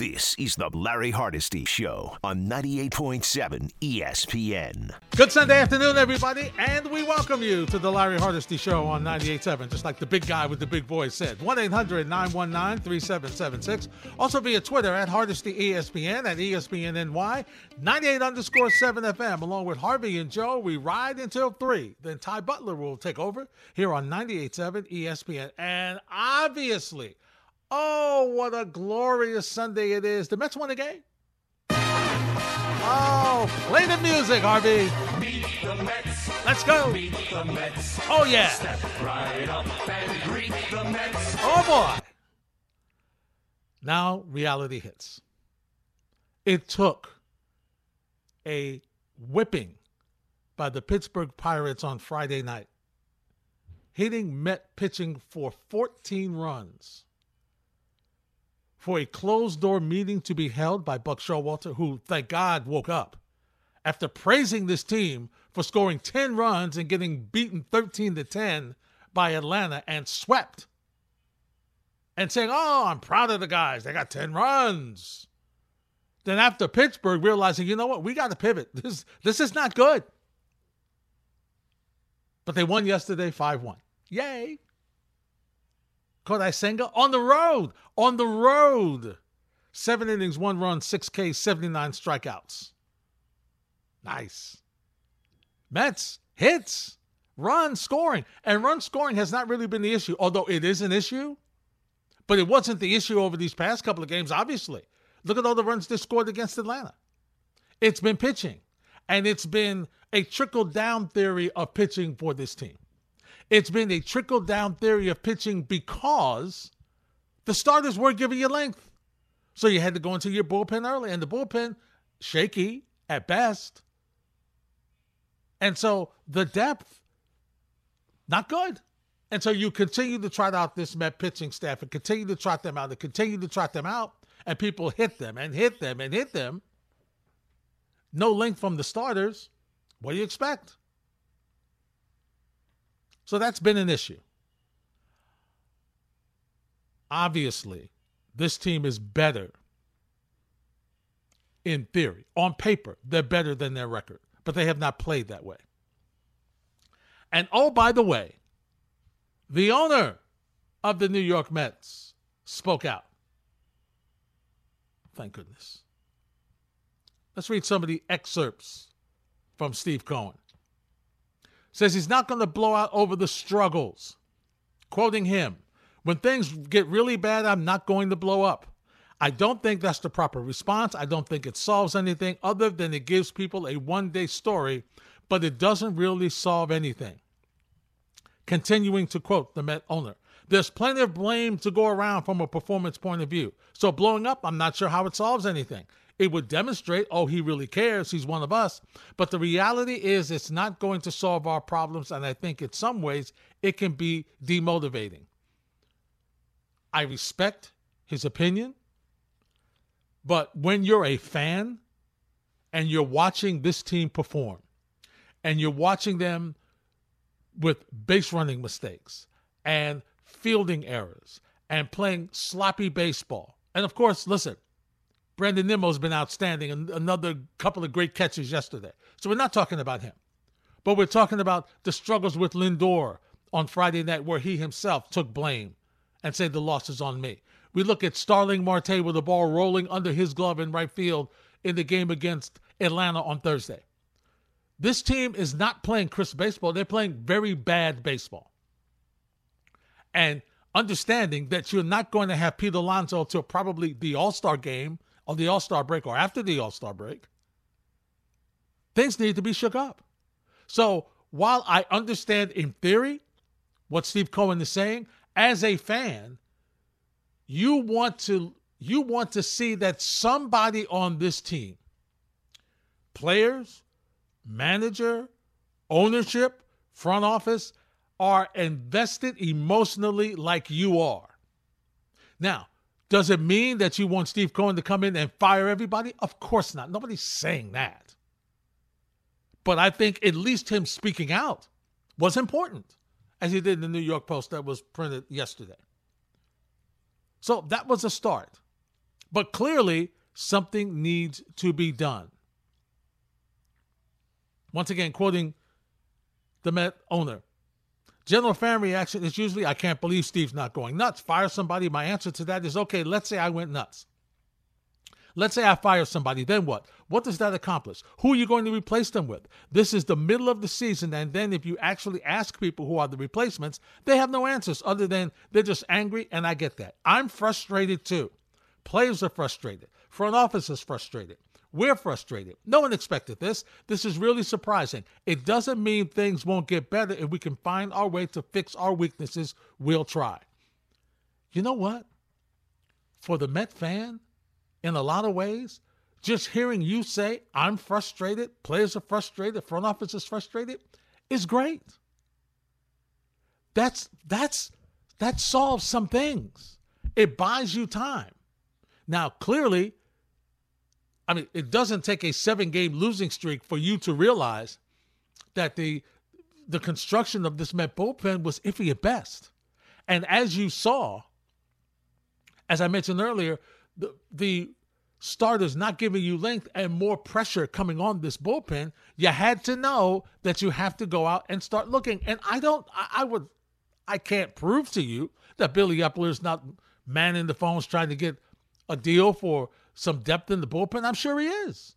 This is the Larry Hardesty Show on 98.7 ESPN. Good Sunday afternoon, everybody, and we welcome you to the Larry Hardesty Show on 98.7, just like the big guy with the big voice said. 1 800 919 3776. Also via Twitter at Hardesty ESPN, at ESPNNY, 98 underscore 7 FM, along with Harvey and Joe. We ride until 3. Then Ty Butler will take over here on 98.7 ESPN. And obviously, Oh, what a glorious Sunday it is. The Mets won the game. Oh, play the music, Harvey. Let's go. Oh, yeah. Oh, boy. Now reality hits. It took a whipping by the Pittsburgh Pirates on Friday night, hitting Met pitching for 14 runs for a closed door meeting to be held by Buck Showalter, who, thank God, woke up after praising this team for scoring 10 runs and getting beaten 13 to 10 by Atlanta and swept. And saying, Oh, I'm proud of the guys. They got 10 runs. Then after Pittsburgh, realizing, you know what, we got to pivot. This, this is not good. But they won yesterday 5 1. Yay. Kodai Senga on the road, on the road. Seven innings, one run, six K, 79 strikeouts. Nice. Mets, hits, run scoring. And run scoring has not really been the issue, although it is an issue. But it wasn't the issue over these past couple of games, obviously. Look at all the runs they scored against Atlanta. It's been pitching, and it's been a trickle down theory of pitching for this team. It's been a trickle down theory of pitching because the starters weren't giving you length. So you had to go into your bullpen early, and the bullpen, shaky at best. And so the depth, not good. And so you continue to trot out this Met pitching staff and continue to trot them out and continue to trot them out, and people hit them and hit them and hit them. No length from the starters. What do you expect? So that's been an issue. Obviously, this team is better in theory. On paper, they're better than their record, but they have not played that way. And oh, by the way, the owner of the New York Mets spoke out. Thank goodness. Let's read some of the excerpts from Steve Cohen says he's not going to blow out over the struggles. Quoting him, when things get really bad, I'm not going to blow up. I don't think that's the proper response. I don't think it solves anything other than it gives people a one day story, but it doesn't really solve anything. Continuing to quote the Met owner, there's plenty of blame to go around from a performance point of view. So blowing up, I'm not sure how it solves anything. It would demonstrate, oh, he really cares. He's one of us. But the reality is, it's not going to solve our problems. And I think in some ways, it can be demotivating. I respect his opinion. But when you're a fan and you're watching this team perform and you're watching them with base running mistakes and fielding errors and playing sloppy baseball, and of course, listen, Brandon Nimmo's been outstanding and another couple of great catches yesterday. So we're not talking about him. But we're talking about the struggles with Lindor on Friday night where he himself took blame and said the loss is on me. We look at Starling Marte with the ball rolling under his glove in right field in the game against Atlanta on Thursday. This team is not playing crisp baseball. They're playing very bad baseball. And understanding that you're not going to have Pete Alonso till probably the All Star game on the All Star break or after the All Star break, things need to be shook up. So while I understand in theory what Steve Cohen is saying, as a fan, you want to you want to see that somebody on this team, players, manager, ownership, front office, are invested emotionally like you are. Now, does it mean that you want Steve Cohen to come in and fire everybody? Of course not. Nobody's saying that. But I think at least him speaking out was important, as he did in the New York Post that was printed yesterday. So that was a start. But clearly, something needs to be done. Once again, quoting the Met owner. General fan reaction is usually, I can't believe Steve's not going nuts. Fire somebody. My answer to that is, okay, let's say I went nuts. Let's say I fire somebody, then what? What does that accomplish? Who are you going to replace them with? This is the middle of the season, and then if you actually ask people who are the replacements, they have no answers other than they're just angry, and I get that. I'm frustrated too. Players are frustrated. Front office is frustrated. We're frustrated. No one expected this. This is really surprising. It doesn't mean things won't get better. If we can find our way to fix our weaknesses, we'll try. You know what? For the Met fan, in a lot of ways, just hearing you say, I'm frustrated, players are frustrated, front office is frustrated, is great. That's that's that solves some things. It buys you time. Now, clearly, I mean, it doesn't take a seven game losing streak for you to realize that the the construction of this Met bullpen was iffy at best. And as you saw, as I mentioned earlier, the the starters not giving you length and more pressure coming on this bullpen, you had to know that you have to go out and start looking. And I don't, I, I would, I can't prove to you that Billy Eppler is not manning the phones trying to get a deal for some depth in the bullpen? I'm sure he is.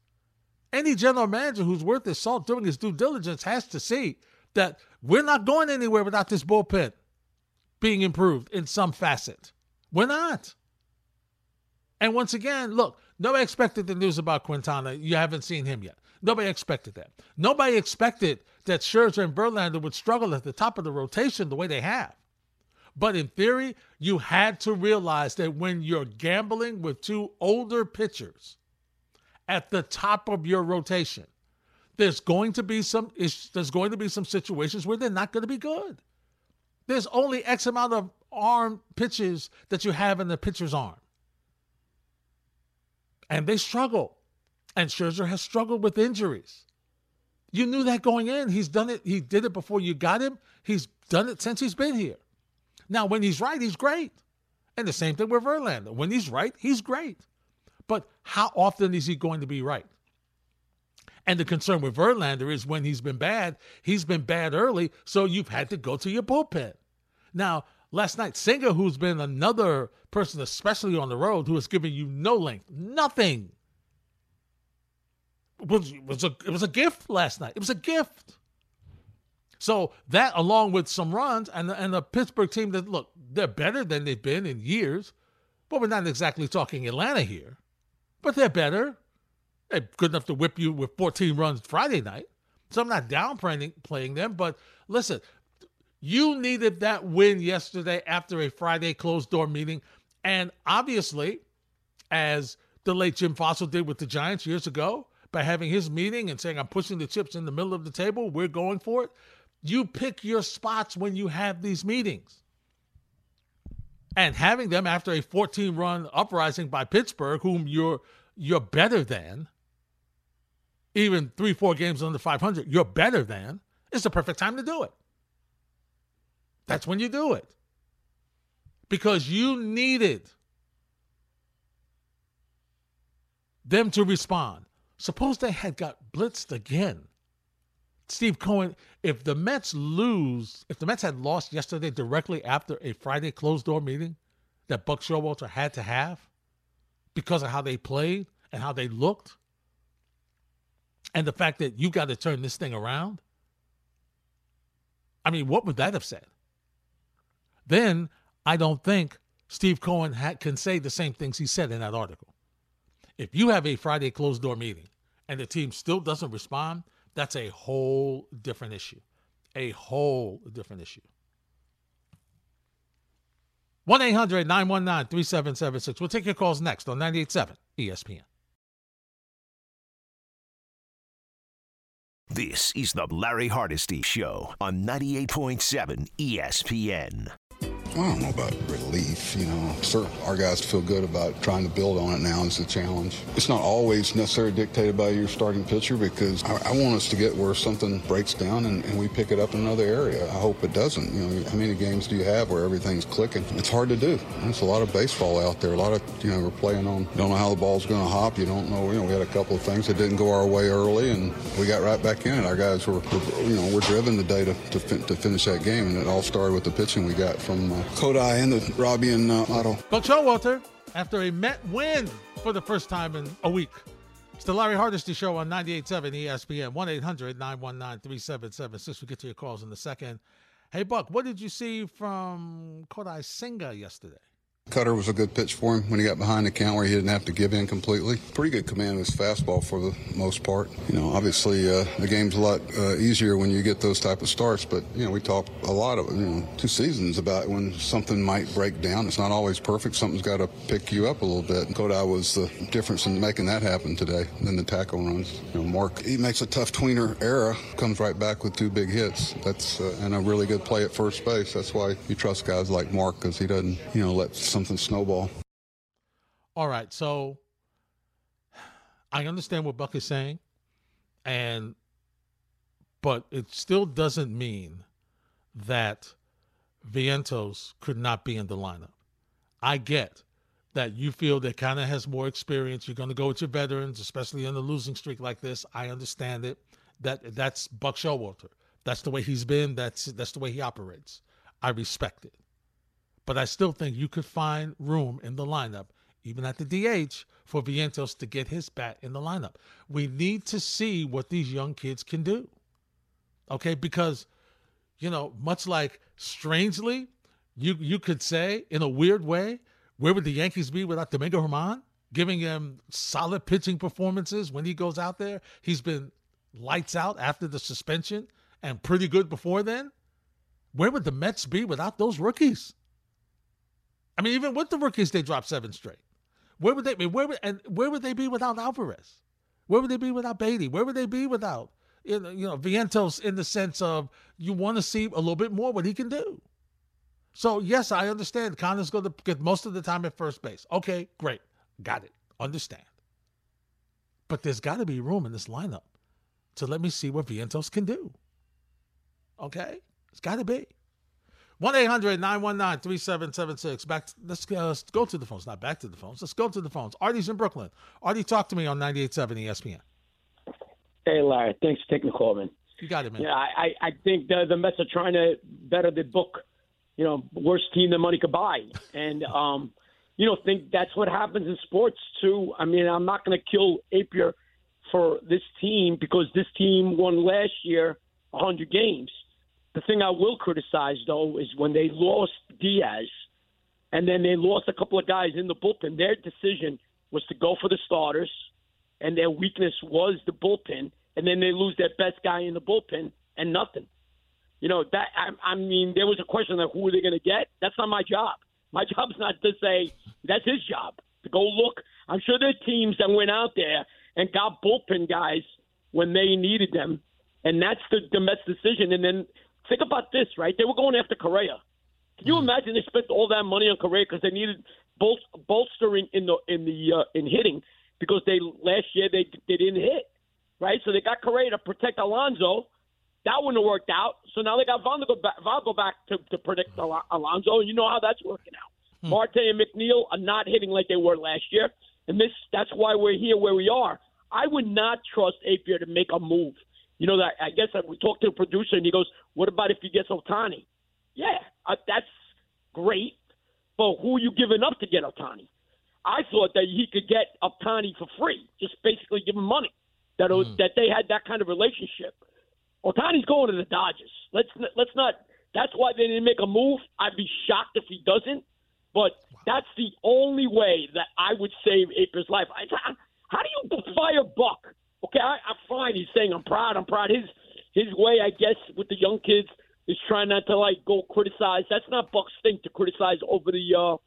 Any general manager who's worth his salt doing his due diligence has to see that we're not going anywhere without this bullpen being improved in some facet. We're not. And once again, look, nobody expected the news about Quintana. You haven't seen him yet. Nobody expected that. Nobody expected that Scherzer and Verlander would struggle at the top of the rotation the way they have. But in theory, you had to realize that when you're gambling with two older pitchers at the top of your rotation, there's going to be some there's going to be some situations where they're not going to be good. There's only X amount of arm pitches that you have in the pitcher's arm. And they struggle. And Scherzer has struggled with injuries. You knew that going in. He's done it. He did it before you got him. He's done it since he's been here. Now, when he's right, he's great. And the same thing with Verlander. When he's right, he's great. But how often is he going to be right? And the concern with Verlander is when he's been bad, he's been bad early, so you've had to go to your bullpen. Now, last night, Senga, who's been another person, especially on the road, who has given you no length, nothing. Was, was a, it was a gift last night. It was a gift. So that, along with some runs, and the, and the Pittsburgh team that look, they're better than they've been in years. But we're not exactly talking Atlanta here. But they're better. They're good enough to whip you with 14 runs Friday night. So I'm not downplaying playing them. But listen, you needed that win yesterday after a Friday closed door meeting. And obviously, as the late Jim Fassel did with the Giants years ago, by having his meeting and saying, I'm pushing the chips in the middle of the table, we're going for it. You pick your spots when you have these meetings. And having them after a 14 run uprising by Pittsburgh, whom you're you're better than, even three, four games under 500, you're better than, it's the perfect time to do it. That's when you do it. Because you needed them to respond. Suppose they had got blitzed again Steve Cohen, if the Mets lose, if the Mets had lost yesterday directly after a Friday closed door meeting that Buck Showalter had to have because of how they played and how they looked, and the fact that you got to turn this thing around, I mean, what would that have said? Then I don't think Steve Cohen ha- can say the same things he said in that article. If you have a Friday closed door meeting and the team still doesn't respond, that's a whole different issue. A whole different issue. 1 800 919 3776. We'll take your calls next on 98.7 ESPN. This is the Larry Hardesty Show on 98.7 ESPN. I don't know about relief. You know, certain our guys feel good about trying to build on it now. It's a challenge. It's not always necessarily dictated by your starting pitcher because I, I want us to get where something breaks down and, and, we pick it up in another area. I hope it doesn't. You know, how many games do you have where everything's clicking? It's hard to do. There's a lot of baseball out there. A lot of you know we're playing on. Don't know how the ball's going to hop. You don't know. You know, we had a couple of things that didn't go our way early, and we got right back in it. Our guys were, were you know, we're driven today to, to, fin- to, finish that game, and it all started with the pitching we got from uh, Kodai and the Robbie and uh, Otto. Buck Showalter, after a Met win for the first time in a week. It's the Larry Hardesty Show on 98.7 ESPN, 1 800 919 3776. We get to your calls in a second. Hey, Buck, what did you see from Kodai Senga yesterday? Cutter was a good pitch for him when he got behind the count where he didn't have to give in completely. Pretty good command of his fastball for the most part. You know, obviously uh, the game's a lot uh, easier when you get those type of starts, but you know we talk a lot of you know two seasons about when something might break down. It's not always perfect. Something's got to pick you up a little bit. Kodai was the difference in making that happen today than the tackle runs. You know, Mark he makes a tough tweener error, comes right back with two big hits. That's uh, and a really good play at first base. That's why you trust guys like Mark because he doesn't you know let something snowball. All right, so I understand what Buck is saying, and but it still doesn't mean that Vientos could not be in the lineup. I get that you feel that kind of has more experience. You're going to go with your veterans, especially in a losing streak like this. I understand it. That that's Buck Showalter. That's the way he's been. That's that's the way he operates. I respect it. But I still think you could find room in the lineup, even at the DH, for Vientos to get his bat in the lineup. We need to see what these young kids can do. Okay, because you know, much like strangely, you you could say in a weird way, where would the Yankees be without Domingo German? Giving him solid pitching performances when he goes out there. He's been lights out after the suspension and pretty good before then. Where would the Mets be without those rookies? I mean, even with the rookies, they dropped seven straight. Where would they be? Where would, and where would they be without Alvarez? Where would they be without Baty? Where would they be without you know, you know Vientos in the sense of you want to see a little bit more what he can do. So yes, I understand. Canha's going to get most of the time at first base. Okay, great, got it, understand. But there's got to be room in this lineup to let me see what Vientos can do. Okay, it's got to be. 1 800 919 3776. Back, let's uh, go to the phones, not back to the phones. Let's go to the phones. Artie's in Brooklyn. Artie, talk to me on 98.7 ESPN. Hey, Larry. Thanks for taking the call, man. You got it, man. Yeah, I, I think the, the Mets are trying to better the book, you know, worst team that money could buy. And, um, you know, think that's what happens in sports, too. I mean, I'm not going to kill Eppler for this team because this team won last year 100 games. The thing I will criticize, though, is when they lost Diaz and then they lost a couple of guys in the bullpen, their decision was to go for the starters, and their weakness was the bullpen, and then they lose their best guy in the bullpen and nothing. You know that I, I mean, there was a question of who are they going to get. That's not my job. My job is not to say that's his job to go look. I'm sure there are teams that went out there and got bullpen guys when they needed them, and that's the, the Mets' decision. And then Think about this, right? They were going after Correa. Can you mm. imagine they spent all that money on Correa because they needed bol- bolstering in the in the uh, in hitting because they last year they they didn't hit, right? So they got Correa to protect Alonso. That wouldn't have worked out. So now they got Vago back, back to, to protect Alonso, and you know how that's working out. Hmm. Marte and McNeil are not hitting like they were last year, and this that's why we're here where we are. I would not trust Eppler to make a move you know that I guess we talked to a producer and he goes, "What about if he gets Ohtani?" Yeah, uh, that's great, but who are you giving up to get Ohtani? I thought that he could get Ohtani for free, just basically give him money. That was, mm. that they had that kind of relationship. Ohtani's going to the Dodgers. Let's let's not. That's why they didn't make a move. I'd be shocked if he doesn't. But wow. that's the only way that I would save April's life. I, how do you fire Buck? Okay, I, I'm fine. He's saying I'm proud. I'm proud. His his way, I guess, with the young kids is trying not to like go criticize. That's not Buck's thing to criticize over the uh,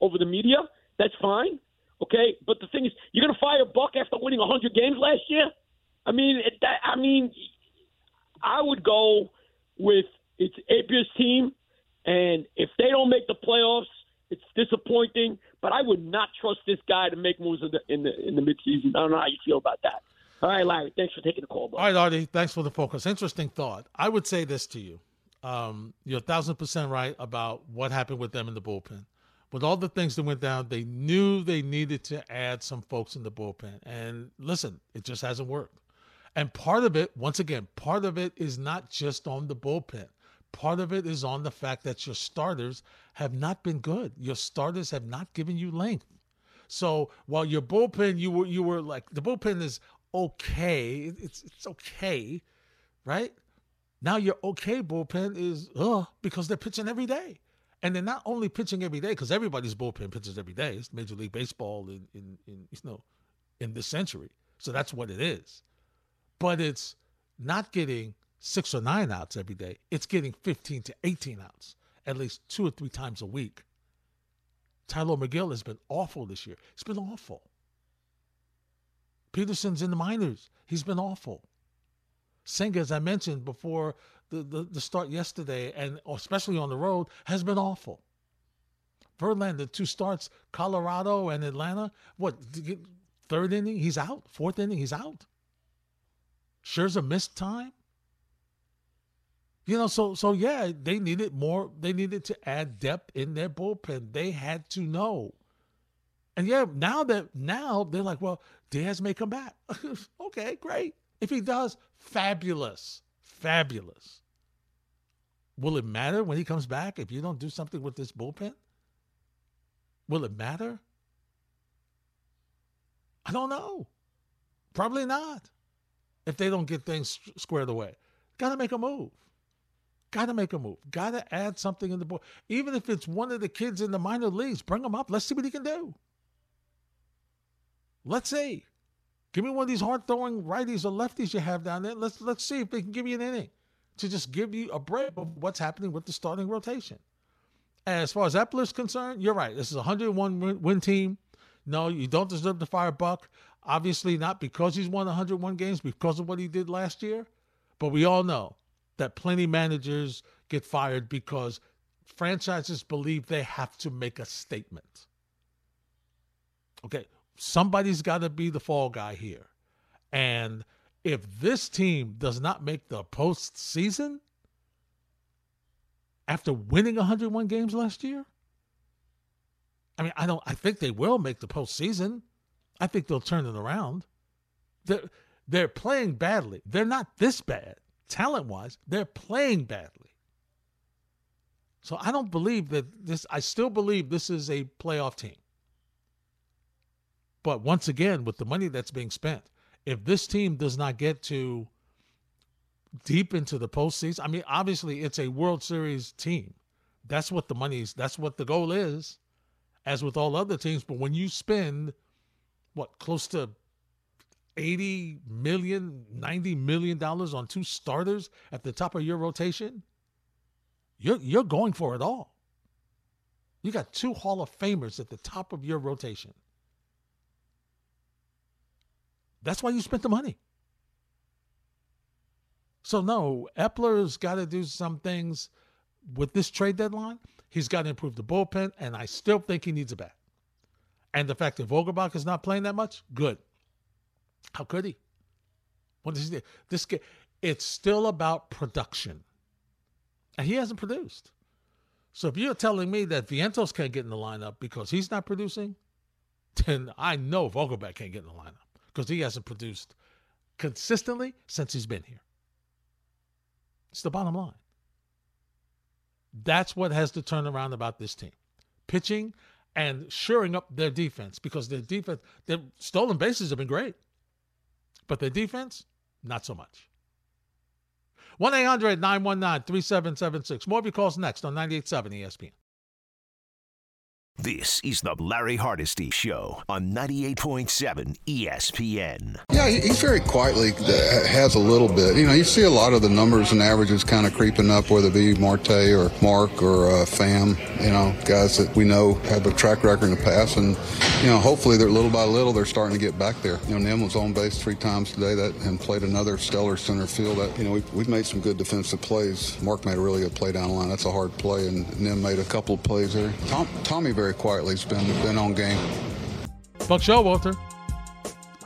over the media. That's fine. Okay, but the thing is, you're gonna fire Buck after winning 100 games last year. I mean, it, that, I mean, I would go with it's Eppler's team, And if they don't make the playoffs, it's disappointing. But I would not trust this guy to make moves in the in the, in the midseason. I don't know how you feel about that. All right, Larry. Thanks for taking the call. All right, Artie. Thanks for the focus. Interesting thought. I would say this to you. Um, you're a thousand percent right about what happened with them in the bullpen. With all the things that went down, they knew they needed to add some folks in the bullpen. And listen, it just hasn't worked. And part of it, once again, part of it is not just on the bullpen. Part of it is on the fact that your starters have not been good. Your starters have not given you length. So while your bullpen, you were you were like the bullpen is okay. It's it's okay, right? Now your okay bullpen is uh because they're pitching every day. And they're not only pitching every day, because everybody's bullpen pitches every day. It's Major League Baseball in, in, in you know in this century. So that's what it is. But it's not getting six or nine outs every day. It's getting 15 to 18 outs at least two or three times a week. Tylor Megill has been awful this year. It's been awful. Peterson's in the minors. He's been awful. Senga, as I mentioned before the, the, the start yesterday, and especially on the road, has been awful. Verlander, two starts, Colorado and Atlanta. What, third inning, he's out. Fourth inning, he's out. Scherzer missed time. You know, so so yeah, they needed more. They needed to add depth in their bullpen. They had to know. And yeah, now that now they're like, well, Diaz may come back. okay, great. If he does, fabulous, fabulous. Will it matter when he comes back if you don't do something with this bullpen? Will it matter? I don't know. Probably not. If they don't get things squared away, got to make a move. Got to make a move. Got to add something in the board. Even if it's one of the kids in the minor leagues, bring him up. Let's see what he can do. Let's see. Give me one of these hard throwing righties or lefties you have down there. Let's let's see if they can give you an inning to just give you a break of what's happening with the starting rotation. As far as Eppler's concerned, you're right. This is a 101 win, win team. No, you don't deserve to fire Buck. Obviously, not because he's won 101 games, because of what he did last year. But we all know that plenty managers get fired because franchises believe they have to make a statement. Okay, somebody's got to be the fall guy here. And if this team does not make the postseason after winning 101 games last year, I mean, I don't. I think they will make the postseason. I think they'll turn it around. They're they're playing badly. They're not this bad talent wise, they're playing badly. So I don't believe that this, I still believe this is a playoff team. But once again, with the money that's being spent, if this team does not get to deep into the postseason, I mean, obviously it's a World Series team. That's what the money's, that's what the goal is, as with all other teams. But when you spend, what, close to 80 million, 90 million dollars on two starters at the top of your rotation, you're you're going for it all. You got two Hall of Famers at the top of your rotation. That's why you spent the money. So no, Eppler's got to do some things with this trade deadline. He's got to improve the bullpen, and I still think he needs a bat. And the fact that Vogelbach is not playing that much, good. How could he? What does he do? This game, it's still about production. And he hasn't produced. So if you're telling me that Vientos can't get in the lineup because he's not producing, then I know Vogelbach can't get in the lineup because he hasn't produced consistently since he's been here. It's the bottom line. That's what has to turn around about this team. Pitching and shoring up their defense because their defense, their stolen bases have been great. But the defense, not so much. 1 800 919 3776. More of your calls next on 98.7 ESPN. This is the Larry Hardesty Show on 98.7 ESPN. Yeah, he's very quietly has a little bit. You know, you see a lot of the numbers and averages kind of creeping up, whether it be Marte or Mark or uh, Pham. You know, guys that we know have a track record in the past, and you know, hopefully they're little by little they're starting to get back there. You know, Nim was on base three times today, that and played another stellar center field. That you know, we've, we've made some good defensive plays. Mark made a really good play down the line. That's a hard play, and Nim made a couple of plays there. Tom, Tommy very quietly it's been been on game. Buck Showalter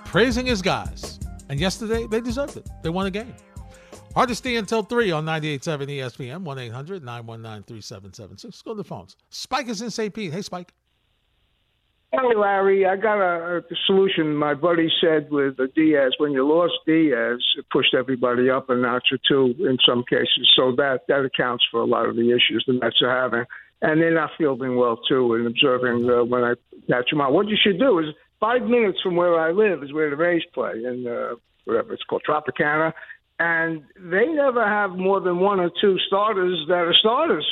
praising his guys. And yesterday, they deserved it. They won a game. Hardesty until 3 on 98.7 ESPN, 1 800 919 3776. Go to the phones. Spike is in St. Pete. Hey, Spike. Hey, Larry, I got a, a solution. My buddy said with Diaz, when you lost Diaz, it pushed everybody up a notch or two in some cases. So that, that accounts for a lot of the issues the Mets are having. And they're not fielding well, too, and observing uh, when I catch them out. What you should do is five minutes from where I live is where the Rays play in uh, whatever it's called, Tropicana. And they never have more than one or two starters that are starters.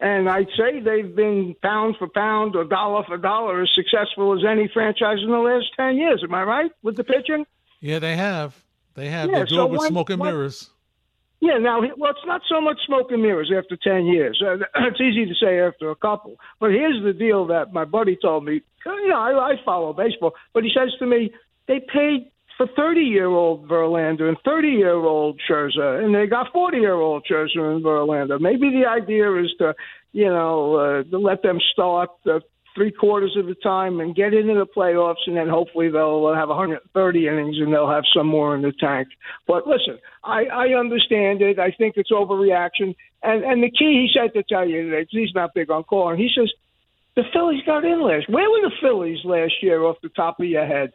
And I'd say they've been pound for pound or dollar for dollar as successful as any franchise in the last 10 years. Am I right with the pitching? Yeah, they have. They have. Yeah, they do so it with when- smoke and when- mirrors. Yeah, now, well, it's not so much smoke and mirrors after 10 years. Uh, it's easy to say after a couple. But here's the deal that my buddy told me. You know, I, I follow baseball, but he says to me, they paid for 30 year old Verlander and 30 year old Scherzer, and they got 40 year old Scherzer and Verlander. Maybe the idea is to, you know, uh, to let them start uh, three quarters of the time and get into the playoffs, and then hopefully they'll have 130 innings and they'll have some more in the tank. But listen, I, I understand it. I think it's overreaction. And and the key he said to tell you today, he's not big on calling, he says the Phillies got in last. Where were the Phillies last year off the top of your head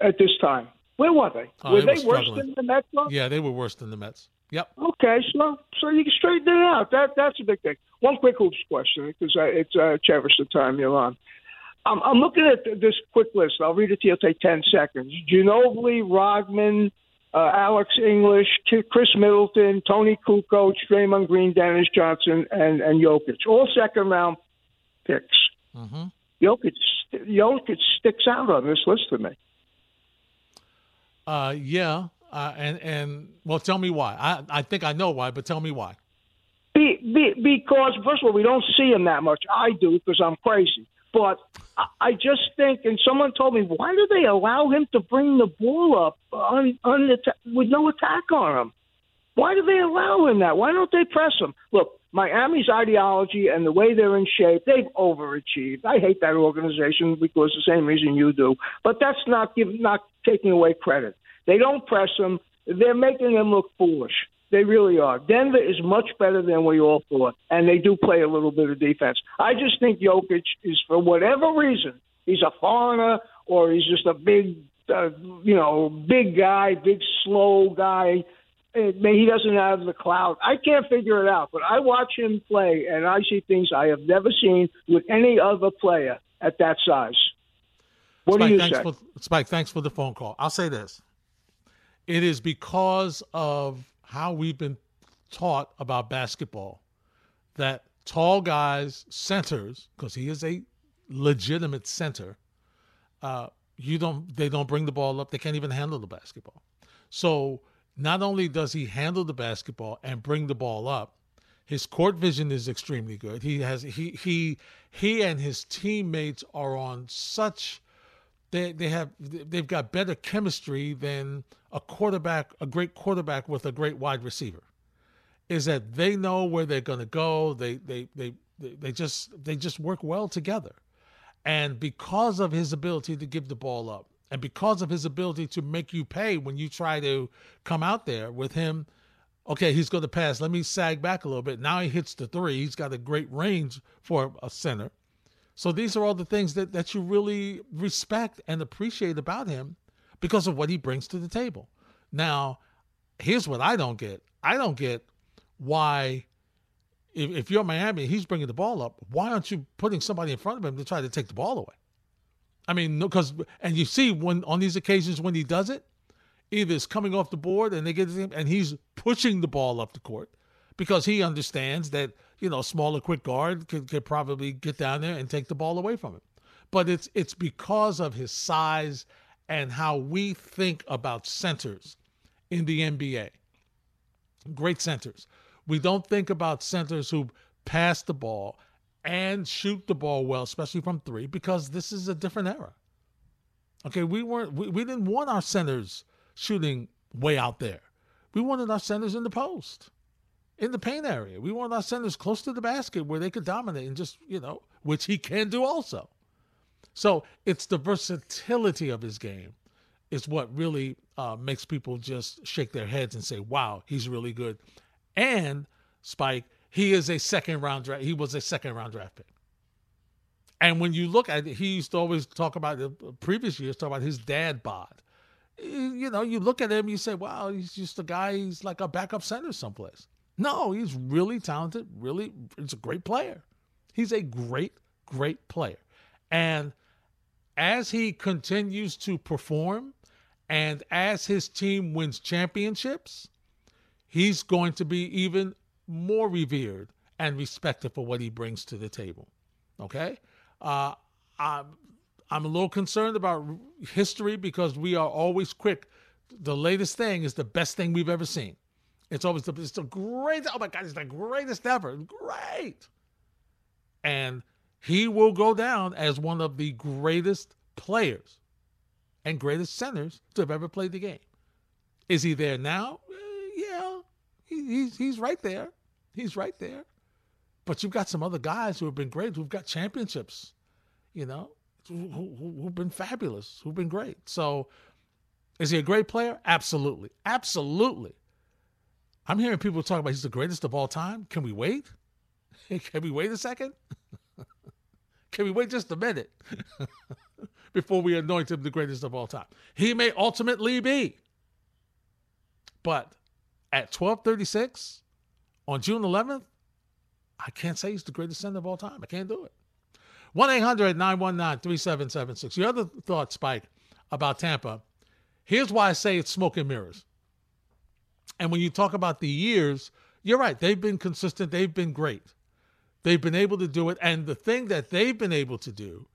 at this time? Where were they? Oh, were they they, were worse than the Mets? were? Yeah, they were worse than the Mets. Yep. Okay, so so you can straighten it out. That that's a big thing. One quick hoops question because uh, it's uh, the time you're on. Um, I'm looking at this quick list. I'll read it to you. It'll take ten seconds. Ginobili, Rodman, uh, Alex English, Khris Middleton, Toni Kukoc, Draymond Green, Dennis Johnson, and and Jokic. All second round picks. hmm Jokic, Jokic sticks out on this list to me. Uh, yeah. Uh, and and well, tell me why. I I think I know why, but tell me why. Be, be, because first of all, we don't see him that much. I do because I'm crazy. But I, I just think, and someone told me, why do they allow him to bring the ball up on, on the with no attack on him? Why do they allow him that? Why don't they press him? Look, Miami's ideology and the way they're in shape, they've overachieved. I hate that organization because the same reason you do. But that's not give, not taking away credit. They don't press him. They're making them look foolish. They really are. Denver is much better than we all thought, and they do play a little bit of defense. I just think Jokic is, for whatever reason, he's a foreigner or he's just a big, uh, you know, big guy, big slow guy. Maybe he doesn't have the clout. I can't figure it out, but I watch him play, and I see things I have never seen with any other player at that size. What Spike, do you thanks say? For, Spike, thanks for the phone call. I'll say this. It is because of how we've been taught about basketball that tall guys, centers, because he is a legitimate center, uh, you don't they don't bring the ball up. They can't even handle the basketball. So not only does he handle the basketball and bring the ball up, his court vision is extremely good. He has he he he and his teammates are on such they they have they've got better chemistry than a quarterback, a great quarterback with a great wide receiver. Is that they know where they're going to go. They they they they they just they just work well together. And because of his ability to give the ball up, and because of his ability to make you pay when you try to come out there with him, okay, he's going to pass. Let me sag back a little bit. Now he hits the three. He's got a great range for a center. So these are all the things that, that you really respect and appreciate about him because of what he brings to the table. Now, here's what I don't get. I don't get why, if, if you're Miami and he's bringing the ball up, why aren't you putting somebody in front of him to try to take the ball away? I mean, because and you see when on these occasions when he does it, either it's coming off the board and they get him and he's pushing the ball up the court because he understands that you know a smaller, quick guard could, could probably get down there and take the ball away from him. But it's it's because of his size and how we think about centers in the NBA. Great centers. We don't think about centers who pass the ball and shoot the ball well, especially from three, because this is a different era. Okay, we weren't we, we didn't want our centers shooting way out there. We wanted our centers in the post, in the paint area. We want our centers close to the basket where they could dominate and just, you know, which he can do also. So it's the versatility of his game is what really uh, makes people just shake their heads and say, wow, he's really good. And Spike, he is a second round draft. He was a second round draft pick. And when you look at it, he used to always talk about the previous years, talk about his dad bod. You know, you look at him, you say, wow, he's just a guy, he's like a backup center someplace. No, he's really talented, really, he's a great player. He's a great, great player. And as he continues to perform and as his team wins championships, he's going to be even more revered and respected for what he brings to the table. Okay? Uh, I'm, I'm a little concerned about history because we are always quick. The latest thing is the best thing we've ever seen. It's always the, it's the greatest. Oh my God, it's the greatest ever. Great. And he will go down as one of the greatest players and greatest centers to have ever played the game. Is he there now? Uh, yeah, he, he's he's right there. He's right there. But you've got some other guys who have been great, who've got championships, you know, who, who, who've been fabulous, who've been great. So, is he a great player? Absolutely, absolutely. I'm hearing people talk about he's the greatest of all time. Can we wait? Can we wait a second? Can we wait just a minute before we anoint him the greatest of all time? He may ultimately be. But at 1236 on June 11th, I can't say he's the greatest center of all time. I can't do it. 1 800 919 3776. Your other thought, Spike, about Tampa. Here's why I say it's smoke and mirrors. And when you talk about the years, you're right. They've been consistent, they've been great. They've been able to do it. And the thing that they've been able to do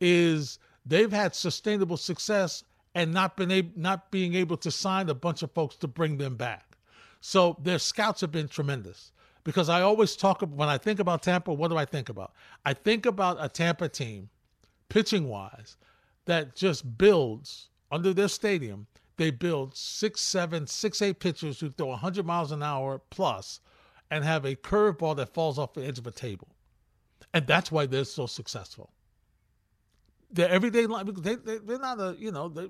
is they've had sustainable success and not been able, not being able to sign a bunch of folks to bring them back. So their scouts have been tremendous. Because I always talk when I think about Tampa, what do I think about? I think about a Tampa team, pitching wise, that just builds under their stadium. They build six, seven, six, eight pitchers who throw 100 miles an hour plus and have a curveball that falls off the edge of a table. And that's why they're so successful. Their everyday life, they, they, they're not a, you know, they,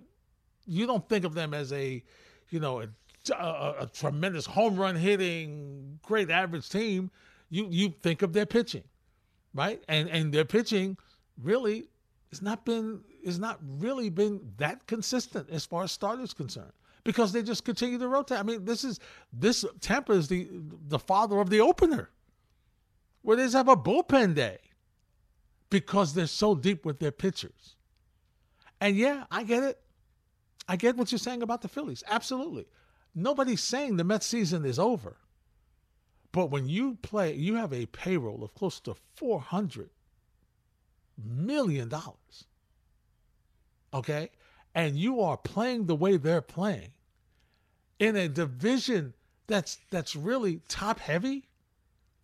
you don't think of them as a, you know, a, a, a tremendous home run hitting, great average team. You you think of their pitching, right? And and their pitching really has not been has not really been that consistent as far as starters concerned because they just continue to rotate. I mean, this is this Tampa is the the father of the opener, where they just have a bullpen day because they're so deep with their pitchers. And yeah, I get it. I get what you're saying about the Phillies. Absolutely. Nobody's saying the Mets season is over. But when you play, you have a payroll of close to four hundred million dollars. Okay? and you are playing the way they're playing in a division that's that's really top heavy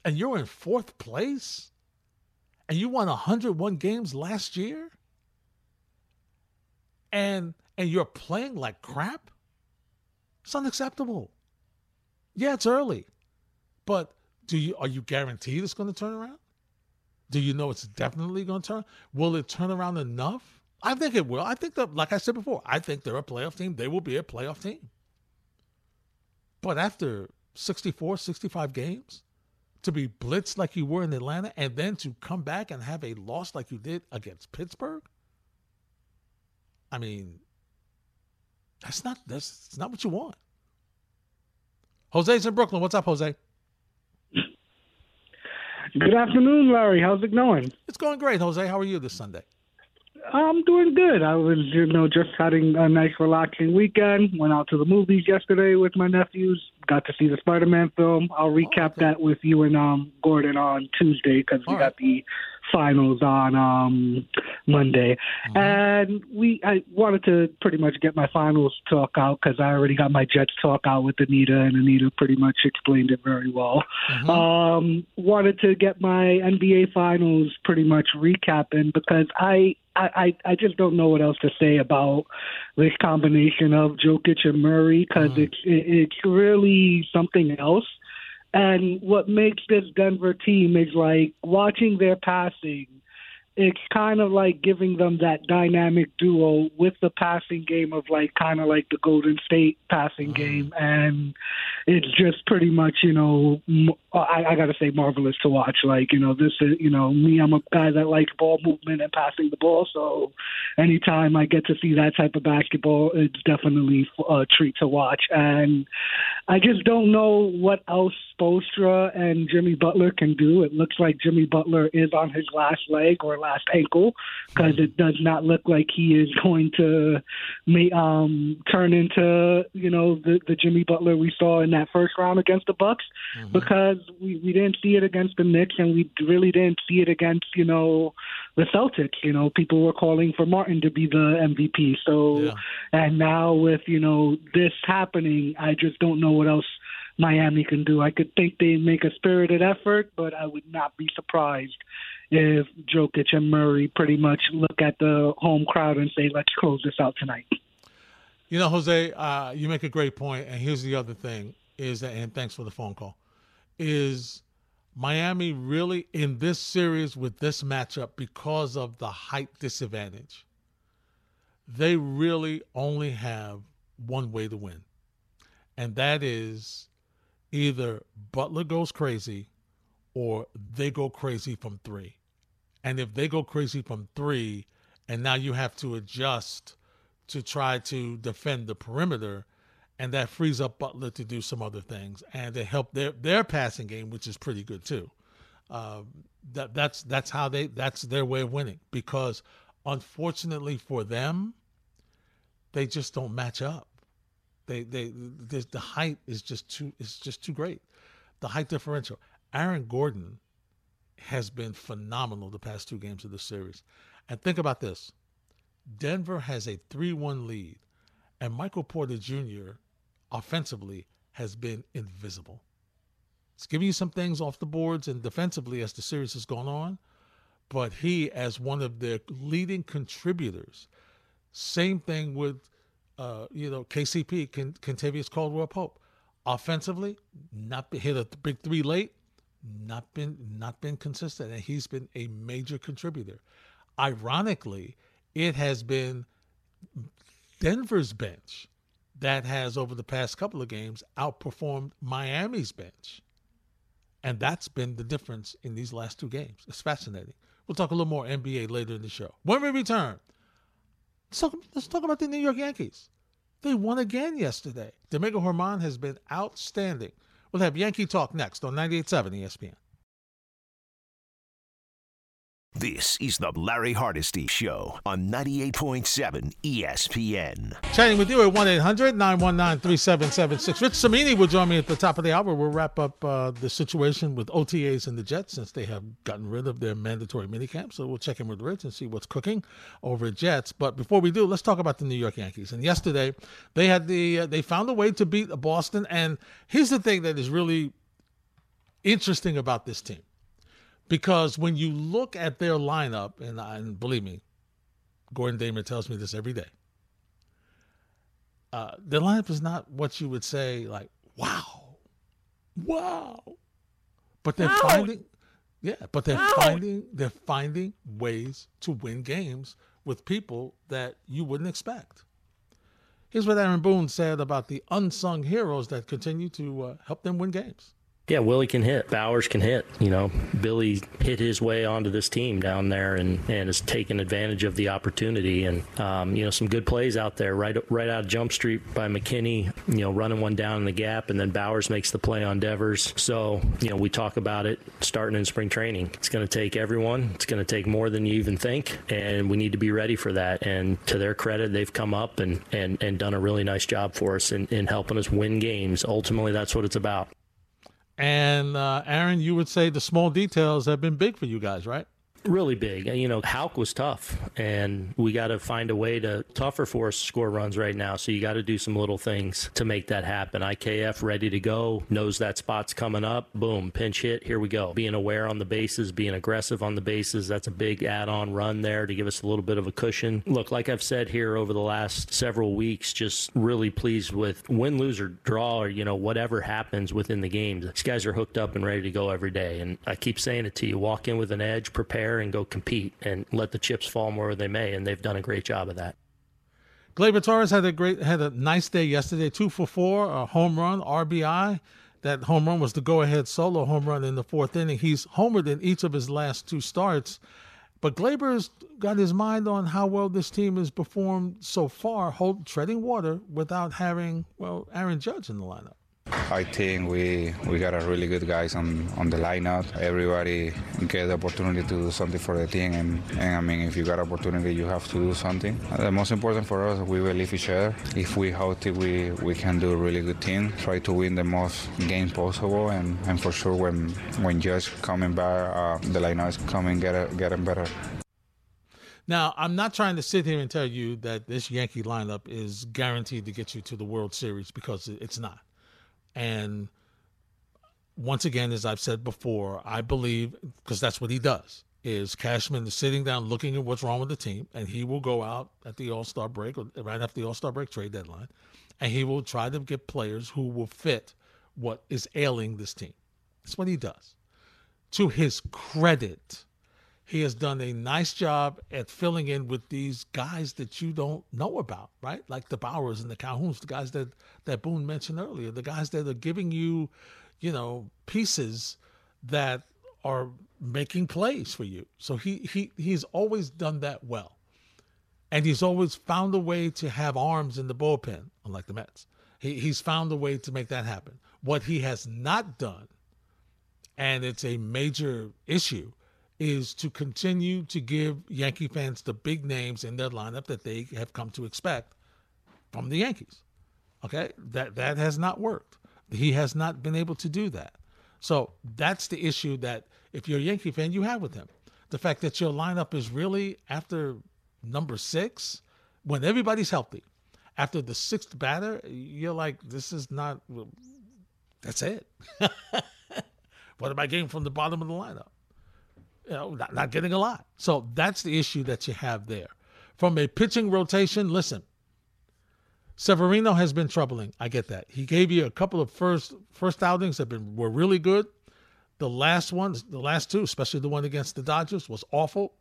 and you're in fourth place and you won 101 games last year and and you're playing like crap it's unacceptable yeah it's early but do you are you guaranteed it's going to turn around do you know it's definitely going to turn will it turn around enough I think it will. I think that, like I said before, I think they're a playoff team. They will be a playoff team. But after 64, 65 games, to be blitzed like you were in Atlanta and then to come back and have a loss like you did against Pittsburgh, I mean, that's not that's not what you want. Jose's in Brooklyn. What's up, Jose? Good afternoon, Larry. How's it going? It's going great, Jose. How are you this Sunday? I'm doing good. I was, you know, just having a nice relaxing weekend. Went out to the movies yesterday with my nephews. Got to see the Spider-Man film. I'll recap okay. that with you and um Gordon on Tuesday because we got the finals on um Monday. Mm-hmm. And we, I wanted to pretty much get my finals talk out because I already got my Jets talk out with Anita, and Anita pretty much explained it very well. Mm-hmm. Um, wanted to get my NBA finals pretty much recapping because I. I, I just don't know what else to say about this combination of Jokic and Murray because it's it, it's really something else. And what makes this Denver team is like watching their passing. It's kind of like giving them that dynamic duo with the passing game of like kind of like the Golden State passing mm-hmm. game, and it's just pretty much you know I, I got to say marvelous to watch. Like you know this is you know me, I'm a guy that likes ball movement and passing the ball, so anytime I get to see that type of basketball, it's definitely a treat to watch. And I just don't know what else Spoelstra and Jimmy Butler can do. It looks like Jimmy Butler is on his last leg or last ankle because it does not look like he is going to may, um, turn into you know the the Jimmy Butler we saw in that first round against the Bucks because we we didn't see it against the Knicks and we really didn't see it against you know the Celtics. You know people were calling for Martin to be the MVP. So Yeah. and now with you know this happening, I just don't know what else Miami can do. I could think they make a spirited effort, but I would not be surprised if Jokic and Murray pretty much look at the home crowd and say, "Let's close this out tonight." You know, Jose, uh, you make a great point. point, and here's the other thing: is that, and thanks for the phone call. Is Miami really in this series with this matchup because of the height disadvantage? They really only have one way to win, and that is either Butler goes crazy or they go crazy from three. And if they go crazy from three, and now you have to adjust to try to defend the perimeter, and that frees up Butler to do some other things and to help their their passing game, which is pretty good too. Uh, that that's that's how they that's their way of winning because unfortunately for them, they just don't match up. They they the, height is just too is just too great. The height differential. Aaron Gordon has been phenomenal the past two games of this series. And think about this. Denver has a 3-1 lead and Michael Porter Jr. offensively has been invisible. It's giving you some things off the boards and defensively as the series has gone on, but he as one of their leading contributors. Same thing with uh, you know, KCP, Ken, Kentavious Caldwell Pope. Offensively, not hit a big three late, not been not been consistent, and he's been a major contributor. Ironically, it has been Denver's bench that has over the past couple of games outperformed Miami's bench. And that's been the difference in these last two games. It's fascinating. We'll talk a little more NBA later in the show. When we return, let's talk, let's talk about the New York Yankees. They won again yesterday. Domingo German has been outstanding. We'll have Yankee Talk next on 98.7 ESPN. This is the Larry Hardesty Show on 98.7 ESPN. Chatting with you at 1 800 919 3776. Rich Cimini will join me at the top of the hour. We'll wrap up uh, the situation with OTAs and the Jets since they have gotten rid of their mandatory minicamp. So we'll check in with Rich and see what's cooking over at Jets. But before we do, let's talk about the New York Yankees. And yesterday, they had the uh, they found a way to beat Boston. And here's the thing that is really interesting about this team because when you look at their lineup, and, and believe me, Gordon Damer tells me this every day. Uh, their lineup is not what you would say like, wow, wow, but they're finding, yeah, but they're finding they're finding ways to win games with people that you wouldn't expect. Here's what Aaron Boone said about the unsung heroes that continue to uh, help them win games. Yeah, Willie can hit. Bauers can hit. You know, Billy hit his way onto this team down there and, and has taken advantage of the opportunity. And, um, you know, some good plays out there right right out of Jump Street by McKinney, you know, running one down in the gap. And then Bauers makes the play on Devers. So, you know, we talk about it starting in spring training. It's going to take everyone. It's going to take more than you even think. And we need to be ready for that. And to their credit, they've come up and, and, and done a really nice job for us in, in helping us win games. Ultimately, that's what it's about. And uh, Aaron, you would say the small details have been big for you guys, right? Really big. You know, Houck was tough, and we got to find a way to tougher for us to score runs right now. So you got to do some little things to make that happen. IKF ready to go, knows that spot's coming up. Boom, pinch hit. Here we go. Being aware on the bases, being aggressive on the bases. That's a big add-on run there to give us a little bit of a cushion. Look, like I've said here over the last several weeks, just really pleased with win, lose, or draw, or you know whatever happens within the game. These guys are hooked up and ready to go every day. And I keep saying it to you: walk in with an edge, prepare there and go compete and let the chips fall where they may. And they've done a great job of that. Gleyber Torres had a great, had a nice day yesterday. Two for four, a home run, RBI. That home run was the go-ahead solo home run in the fourth inning. He's homered in each of his last two starts. But Gleyber's got his mind on how well this team has performed so far, hold, treading water without having, well, Aaron Judge in the lineup. I think we we got a really good guys on, on the lineup. Everybody get the opportunity to do something for the team, and, and I mean, if you got opportunity, you have to do something. The most important for us, we believe each other. If we healthy, we we can do a really good team. Try to win the most games possible, and, and for sure when when Judge coming back, uh, the lineup is coming get getting better. Now, I'm not trying to sit here and tell you that this Yankee lineup is guaranteed to get you to the World Series because it's not. And once again, as I've said before, I believe because that's what he does. Is Cashman is sitting down looking at what's wrong with the team, and he will go out at the All Star break or right after the All Star break trade deadline, and he will try to get players who will fit what is ailing this team. That's what he does. To his credit, he has done a nice job at filling in with these guys that you don't know about, right? Like the Bauers and the Calhouns, the guys that that Boone mentioned earlier, the guys that are giving you, you know, pieces that are making plays for you. So he he he's always done that well. And he's always found a way to have arms in the bullpen, unlike the Mets. He, he's found a way to make that happen. What he has not done, and it's a major issue, is to continue to give Yankee fans the big names in their lineup that they have come to expect from the Yankees. Okay, that that has not worked. He has not been able to do that. So that's the issue that if you're a Yankee fan, you have with him. The fact that your lineup is really after number six, when everybody's healthy, after the sixth batter, you're like, this is not. That's it. what am I getting from the bottom of the lineup? You know, not, not getting a lot. So that's the issue that you have there. From a pitching rotation, listen, Severino has been troubling. I get that. He gave you a couple of first first outings that been were really good. The last ones, the last two, especially the one against the Dodgers, was awful.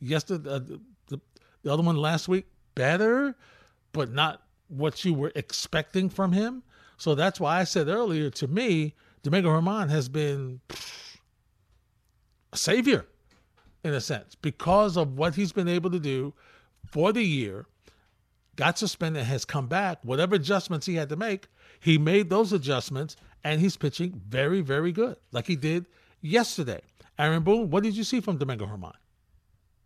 Yesterday, uh, the, the other one last week, better, but not what you were expecting from him. So that's why I said earlier, to me, Domingo German has been a savior in a sense because of what he's been able to do for the year. Got suspended, has come back. Whatever adjustments he had to make, he made those adjustments, and he's pitching very, very good, like he did yesterday. Aaron Boone, what did you see from Domingo Germán?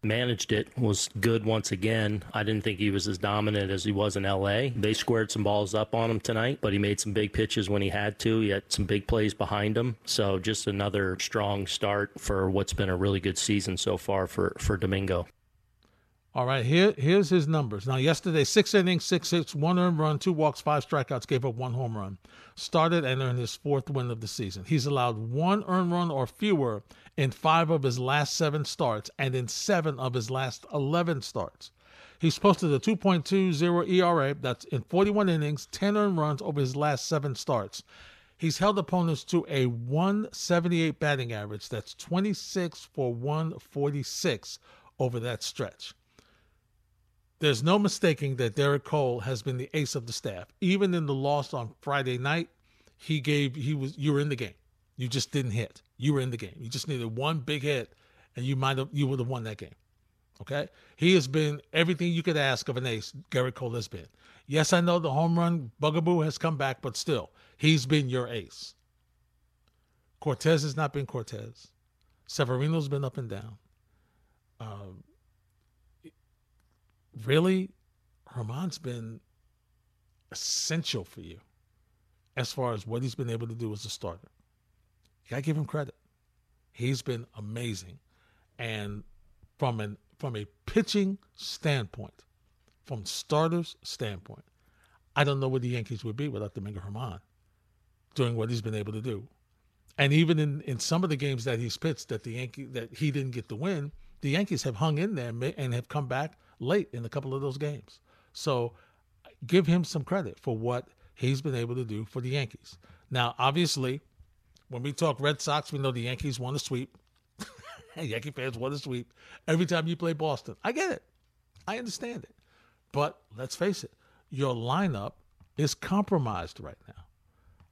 Managed it, was good once again. I didn't think he was as dominant as he was in LA. They squared some balls up on him tonight, but he made some big pitches when he had to. He had some big plays behind him. So just another strong start for what's been a really good season so far for, for Domingo. All right, here here's his numbers. Now, yesterday, six innings, six hits, one earned run, two walks, five strikeouts, gave up one home run. Started and earned his fourth win of the season. He's allowed one earned run or fewer in five of his last seven starts and in seven of his last 11 starts. He's posted a 2.20 ERA, that's in 41 innings, 10 earned runs over his last seven starts. He's held opponents to a 178 batting average, that's 26 for 146 over that stretch. There's no mistaking that Gerrit Cole has been the ace of the staff. Even in the loss on Friday night, he gave he was you were in the game. You just didn't hit. You were in the game. You just needed one big hit, and you might have you would have won that game. Okay, he has been everything you could ask of an ace. Gerrit Cole has been. Yes, I know the home run bugaboo has come back, but still, he's been your ace. Cortes has not been Cortes. Severino's been up and down. Um, really, German's been essential for you as far as what he's been able to do as a starter. You gotta give him credit. He's been amazing. And from an from a pitching standpoint, from starters standpoint, I don't know where the Yankees would be without Domingo German doing what he's been able to do. And even in, in some of the games that he's pitched that the Yankee that he didn't get the win, the Yankees have hung in there and have come back late in a couple of those games. So give him some credit for what he's been able to do for the Yankees. Now, obviously, when we talk Red Sox, we know the Yankees won a sweep. Yankee fans won a sweep every time you play Boston. I get it. I understand it. But let's face it, your lineup is compromised right now.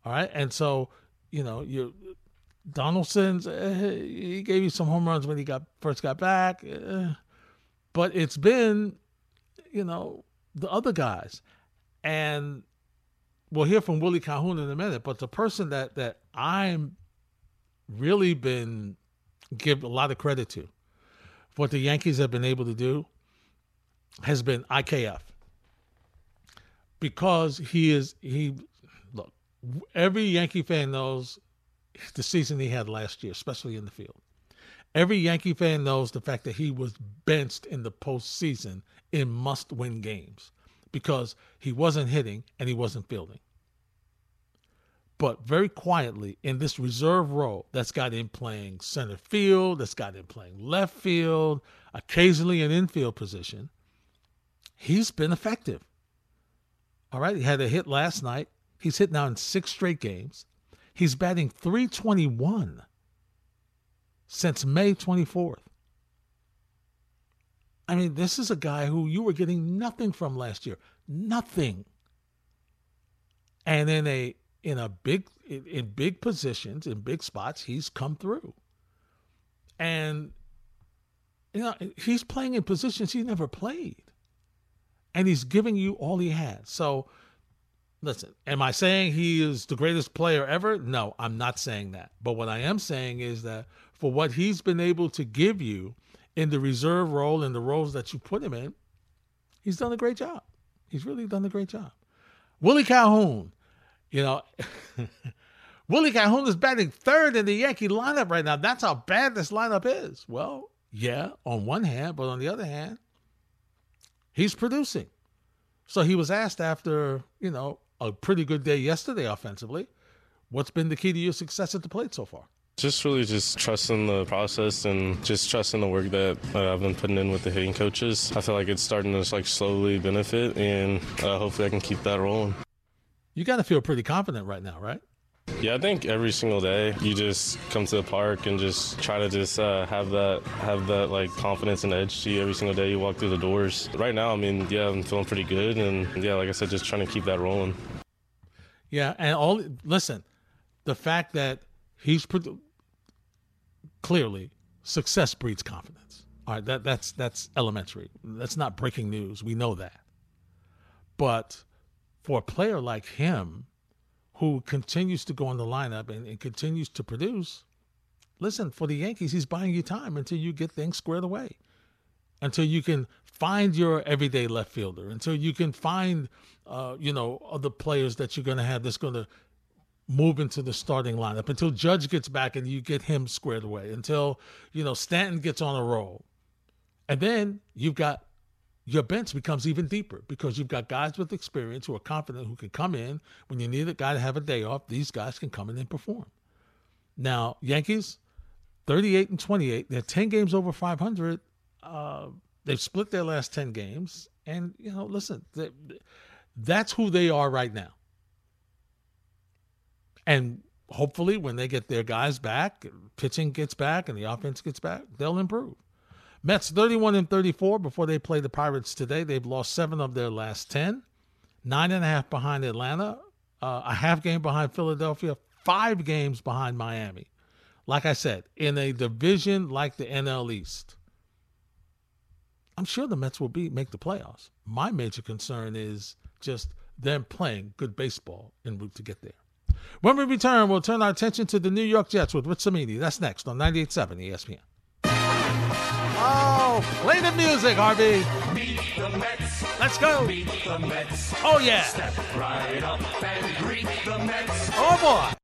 All right. And so, you know, you Donaldson's uh, he gave you some home runs when he got first got back. Uh, but it's been, you know, the other guys. And we'll hear from Willie Calhoun in a minute, but the person that that I'm really been give a lot of credit to what the Yankees have been able to do has been IKF because he is he look every Yankee fan knows the season he had last year, especially in the field. Every Yankee fan knows the fact that he was benched in the postseason in must-win games because he wasn't hitting and he wasn't fielding but very quietly in this reserve role that's got him playing center field, that's got him playing left field, occasionally an infield position, he's been effective. All right, he had a hit last night. He's hit now in six straight games. He's batting 321 since May 24th. I mean, this is a guy who you were getting nothing from last year. Nothing. And in a in a big in big positions in big spots he's come through and you know he's playing in positions he never played and he's giving you all he has so listen am i saying he is the greatest player ever no i'm not saying that but what i am saying is that for what he's been able to give you in the reserve role and the roles that you put him in he's done a great job he's really done a great job willie calhoun you know, Willie Calhoun is batting third in the Yankee lineup right now. That's how bad this lineup is. Well, yeah, on one hand, but on the other hand, he's producing. So he was asked after, you know, a pretty good day yesterday offensively, what's been the key to your success at the plate so far? Just really just trusting the process and just trusting the work that uh, I've been putting in with the hitting coaches. I feel like it's starting to like slowly benefit, and uh, hopefully I can keep that rolling. You got to feel pretty confident right now, right? Yeah, I think every single day you just come to the park and just try to just uh, have that have that like confidence and edge to you every single day you walk through the doors. Right now, I mean, yeah, I'm feeling pretty good, and yeah, like I said, just trying to keep that rolling. Yeah, and all listen, the fact that he's clearly success breeds confidence. All right, that that's that's elementary. That's not breaking news. We know that, but for a player like him who continues to go in the lineup and, and, continues to produce, listen, for the Yankees, he's buying you time until you get things squared away, until you can find your everyday left fielder, until you can find, uh, you know, other players that you're going to have that's going to move into the starting lineup, until Judge gets back and you get him squared away, until, you know, Stanton gets on a roll. And then you've got your bench becomes even deeper because you've got guys with experience who are confident who can come in when you need a guy to have a day off. These guys can come in and perform. Now, Yankees, 38 and 28. They're 10 games over 500. Uh, they've split their last 10 games. And, you know, listen, they, that's who they are right now. And hopefully, when they get their guys back, pitching gets back and the offense gets back, they'll improve. Mets 31 and 34 before they play the Pirates today. They've lost seven of their last 10, nine and a half behind Atlanta, uh, a half game behind Philadelphia, five games behind Miami. Like I said, in a division like the NL East, I'm sure the Mets will be make the playoffs. My major concern is just them playing good baseball en route to get there. When we return, we'll turn our attention to the New York Jets with Rich Cimini. That's next on 98.7 ESPN. Oh, play the music, Harvey. Let's go. Oh, yeah. Step right up and greet the Mets. Oh, boy.